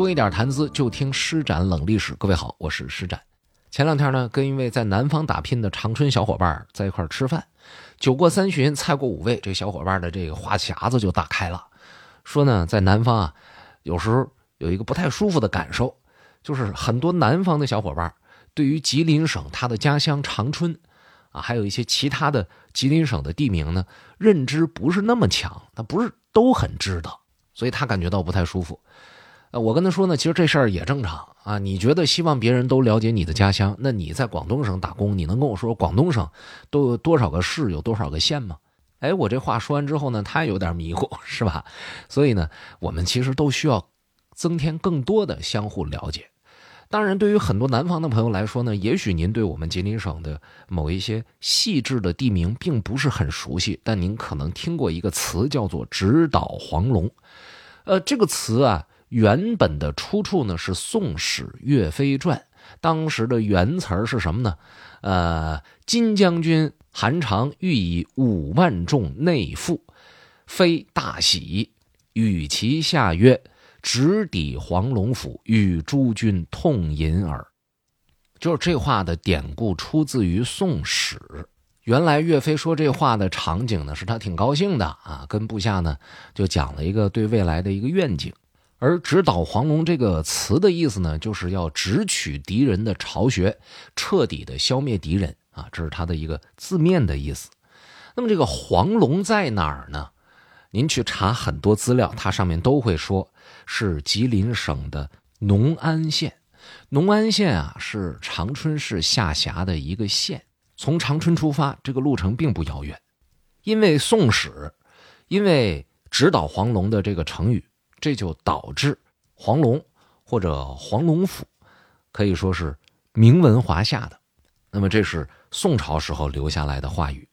多一点谈资，就听施展冷历史。各位好，我是施展。前两天呢，跟一位在南方打拼的长春小伙伴在一块吃饭，酒过三巡，菜过五味，这小伙伴的这个话匣子就打开了，说呢，在南方啊，有时候有一个不太舒服的感受，就是很多南方的小伙伴对于吉林省他的家乡长春啊，还有一些其他的吉林省的地名呢，认知不是那么强，他不是都很知道，所以他感觉到不太舒服。呃，我跟他说呢，其实这事儿也正常啊。你觉得希望别人都了解你的家乡，那你在广东省打工，你能跟我说广东省都有多少个市，有多少个县吗？哎，我这话说完之后呢，他有点迷糊，是吧？所以呢，我们其实都需要增添更多的相互了解。当然，对于很多南方的朋友来说呢，也许您对我们吉林省的某一些细致的地名并不是很熟悉，但您可能听过一个词叫做“直捣黄龙”。呃，这个词啊。原本的出处呢是《宋史·岳飞传》，当时的原词是什么呢？呃，金将军韩常欲以五万众内附，非大喜，与其下曰：“直抵黄龙府，与诸君痛饮耳。”就是这话的典故出自于《宋史》。原来岳飞说这话的场景呢，是他挺高兴的啊，跟部下呢就讲了一个对未来的一个愿景。而“直捣黄龙”这个词的意思呢，就是要直取敌人的巢穴，彻底的消灭敌人啊，这是它的一个字面的意思。那么这个黄龙在哪儿呢？您去查很多资料，它上面都会说是吉林省的农安县。农安县啊，是长春市下辖的一个县。从长春出发，这个路程并不遥远。因为《宋史》，因为“直捣黄龙”的这个成语。这就导致黄龙或者黄龙府可以说是名闻华夏的。那么这是宋朝时候留下来的话语。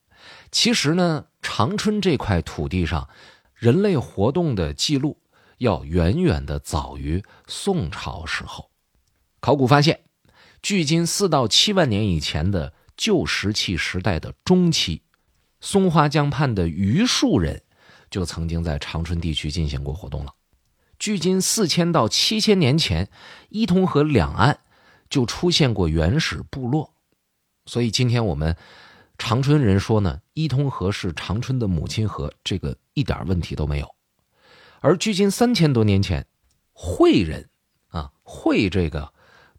其实呢，长春这块土地上人类活动的记录要远远的早于宋朝时候。考古发现，距今四到七万年以前的旧石器时代的中期，松花江畔的榆树人就曾经在长春地区进行过活动了。距今四千到七千年前，伊通河两岸就出现过原始部落，所以今天我们长春人说呢，伊通河是长春的母亲河，这个一点问题都没有。而距今三千多年前，惠人啊，惠这个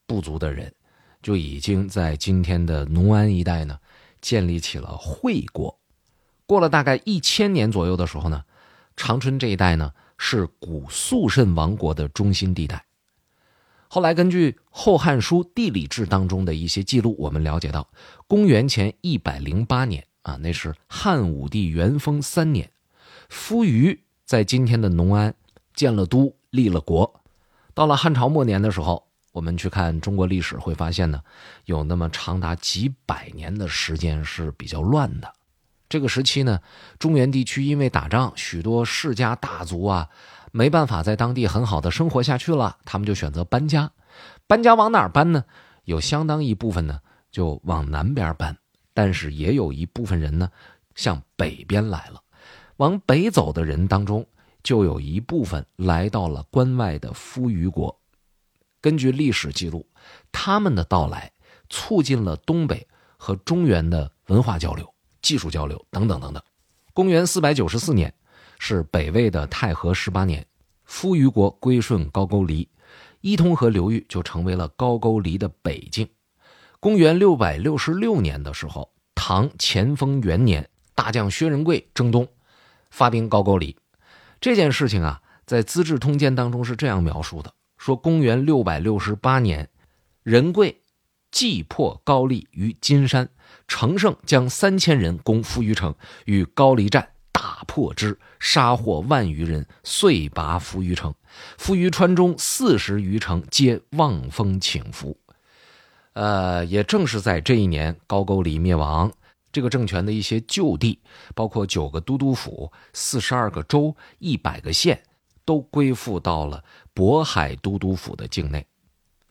部族的人就已经在今天的农安一带呢，建立起了惠国。过了大概一千年左右的时候呢，长春这一带呢。是古肃慎王国的中心地带。后来根据《后汉书·地理志》当中的一些记录，我们了解到，公元前一百零八年啊，那是汉武帝元丰三年，夫余在今天的农安建了都，立了国。到了汉朝末年的时候，我们去看中国历史会发现呢，有那么长达几百年的时间是比较乱的。这个时期呢，中原地区因为打仗，许多世家大族啊，没办法在当地很好的生活下去了，他们就选择搬家。搬家往哪儿搬呢？有相当一部分呢就往南边搬，但是也有一部分人呢向北边来了。往北走的人当中，就有一部分来到了关外的夫余国。根据历史记录，他们的到来促进了东北和中原的文化交流。技术交流等等等等。公元四百九十四年，是北魏的太和十八年，夫余国归顺高句丽，伊通河流域就成为了高句丽的北境。公元六百六十六年的时候，唐乾封元年，大将薛仁贵征东，发兵高句丽。这件事情啊，在《资治通鉴》当中是这样描述的：说公元六百六十八年，仁贵击破高丽于金山。乘胜将三千人攻扶余城，与高丽战，大破之，杀获万余人，遂拔扶余城。扶余川中四十余城皆望风请服。呃，也正是在这一年，高句丽灭亡，这个政权的一些旧地，包括九个都督府、四十二个州、一百个县，都归附到了渤海都督府的境内。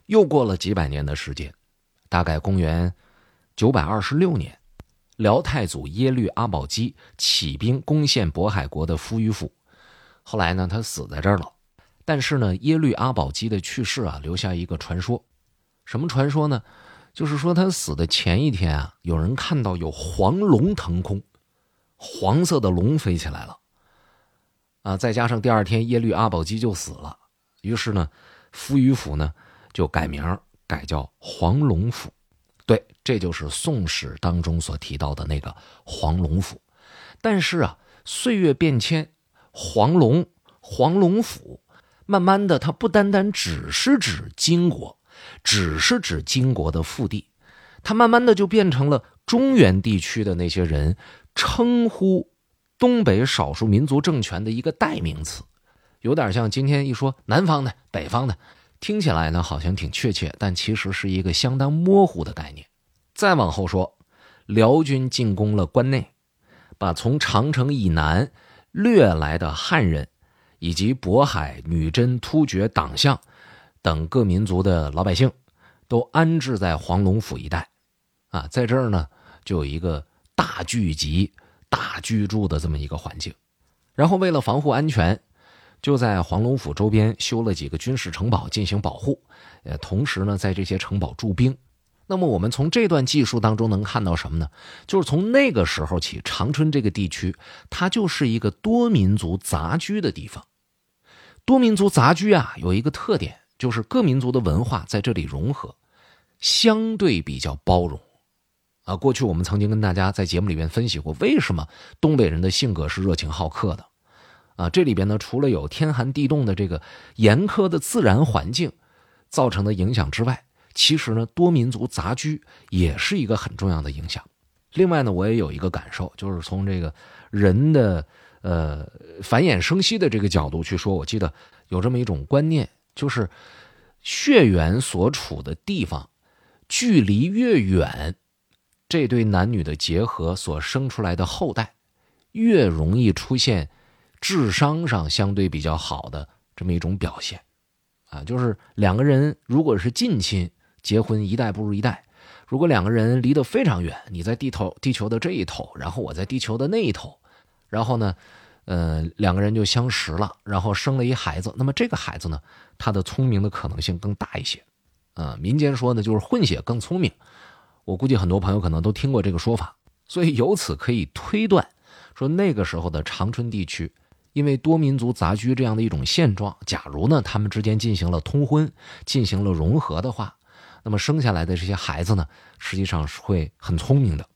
又过了几百年的时间，大概公元。九百二十六年，辽太祖耶律阿保机起兵攻陷渤海国的扶余府，后来呢，他死在这儿了。但是呢，耶律阿保机的去世啊，留下一个传说，什么传说呢？就是说他死的前一天啊，有人看到有黄龙腾空，黄色的龙飞起来了。啊，再加上第二天耶律阿保机就死了，于是呢，扶余府呢就改名改叫黄龙府。对，这就是《宋史》当中所提到的那个黄龙府。但是啊，岁月变迁，黄龙、黄龙府，慢慢的，它不单单只是指金国，只是指金国的腹地，它慢慢的就变成了中原地区的那些人称呼东北少数民族政权的一个代名词，有点像今天一说南方的、北方的。听起来呢好像挺确切，但其实是一个相当模糊的概念。再往后说，辽军进攻了关内，把从长城以南掠来的汉人，以及渤海、女真、突厥、党项等各民族的老百姓，都安置在黄龙府一带。啊，在这儿呢，就有一个大聚集、大居住的这么一个环境。然后为了防护安全。就在黄龙府周边修了几个军事城堡进行保护，呃，同时呢，在这些城堡驻兵。那么我们从这段技术当中能看到什么呢？就是从那个时候起，长春这个地区它就是一个多民族杂居的地方。多民族杂居啊，有一个特点，就是各民族的文化在这里融合，相对比较包容。啊，过去我们曾经跟大家在节目里面分析过，为什么东北人的性格是热情好客的。啊，这里边呢，除了有天寒地冻的这个严苛的自然环境造成的影响之外，其实呢，多民族杂居也是一个很重要的影响。另外呢，我也有一个感受，就是从这个人的呃繁衍生息的这个角度去说，我记得有这么一种观念，就是血缘所处的地方距离越远，这对男女的结合所生出来的后代越容易出现。智商上相对比较好的这么一种表现，啊，就是两个人如果是近亲结婚，一代不如一代；如果两个人离得非常远，你在地头地球的这一头，然后我在地球的那一头，然后呢，呃，两个人就相识了，然后生了一孩子，那么这个孩子呢，他的聪明的可能性更大一些，啊，民间说呢，就是混血更聪明，我估计很多朋友可能都听过这个说法，所以由此可以推断，说那个时候的长春地区。因为多民族杂居这样的一种现状，假如呢他们之间进行了通婚，进行了融合的话，那么生下来的这些孩子呢，实际上是会很聪明的。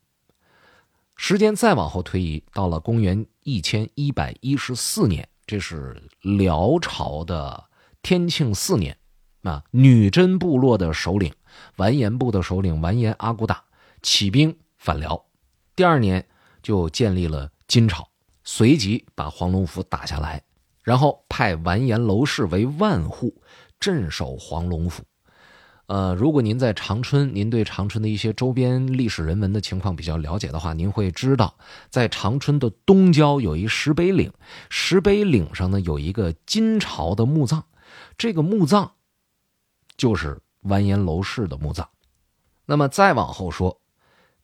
时间再往后推移，到了公元一千一百一十四年，这是辽朝的天庆四年，啊，女真部落的首领完颜部的首领完颜阿骨打起兵反辽，第二年就建立了金朝。随即把黄龙府打下来，然后派完颜娄氏为万户镇守黄龙府。呃，如果您在长春，您对长春的一些周边历史人文的情况比较了解的话，您会知道，在长春的东郊有一石碑岭，石碑岭上呢有一个金朝的墓葬，这个墓葬就是完颜娄氏的墓葬。那么再往后说，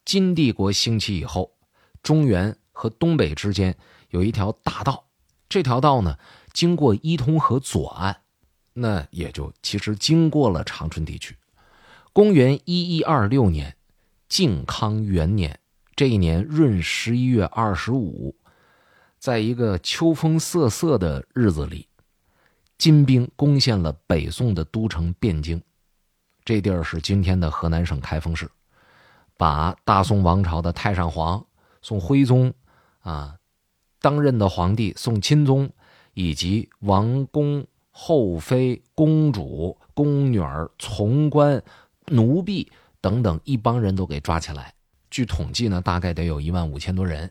金帝国兴起以后，中原。和东北之间有一条大道，这条道呢经过伊通河左岸，那也就其实经过了长春地区。公元一一二六年，靖康元年这一年闰十一月二十五，在一个秋风瑟瑟的日子里，金兵攻陷了北宋的都城汴京，这地儿是今天的河南省开封市，把大宋王朝的太上皇宋徽宗。啊，当任的皇帝宋钦宗，以及王公、后妃、公主、宫女儿、从官、奴婢等等一帮人都给抓起来。据统计呢，大概得有一万五千多人。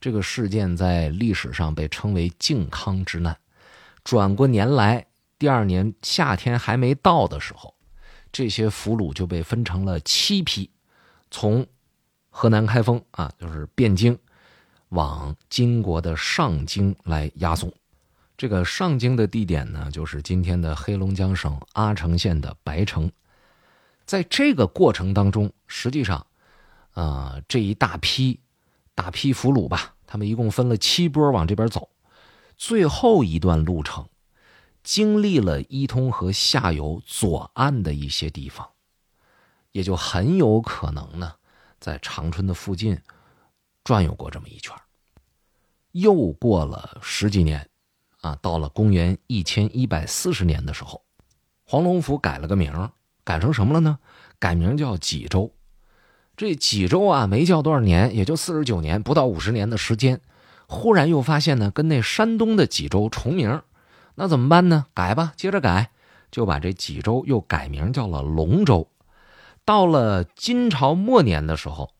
这个事件在历史上被称为“靖康之难”。转过年来，第二年夏天还没到的时候，这些俘虏就被分成了七批，从河南开封啊，就是汴京。往金国的上京来押送，这个上京的地点呢，就是今天的黑龙江省阿城县的白城。在这个过程当中，实际上，啊，这一大批大批俘虏吧，他们一共分了七波往这边走。最后一段路程，经历了伊通河下游左岸的一些地方，也就很有可能呢，在长春的附近转悠过这么一圈。又过了十几年，啊，到了公元一千一百四十年的时候，黄龙府改了个名，改成什么了呢？改名叫济州。这济州啊，没叫多少年，也就四十九年，不到五十年的时间，忽然又发现呢，跟那山东的济州重名，那怎么办呢？改吧，接着改，就把这济州又改名叫了龙州。到了金朝末年的时候，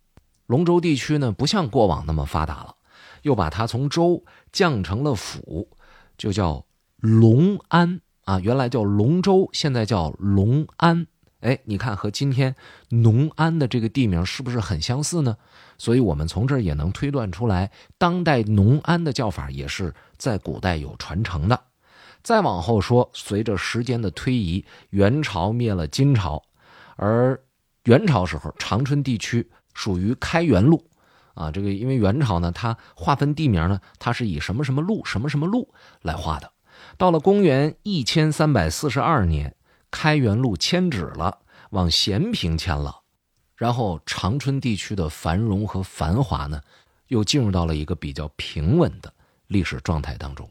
龙州地区呢，不像过往那么发达了。又把它从州降成了府，就叫龙安啊。原来叫龙州，现在叫龙安。哎，你看和今天农安的这个地名是不是很相似呢？所以我们从这儿也能推断出来，当代农安的叫法也是在古代有传承的。再往后说，随着时间的推移，元朝灭了金朝，而元朝时候长春地区属于开元路。啊，这个因为元朝呢，它划分地名呢，它是以什么什么路、什么什么路来划的。到了公元一千三百四十二年，开元路迁址了，往咸平迁了，然后长春地区的繁荣和繁华呢，又进入到了一个比较平稳的历史状态当中。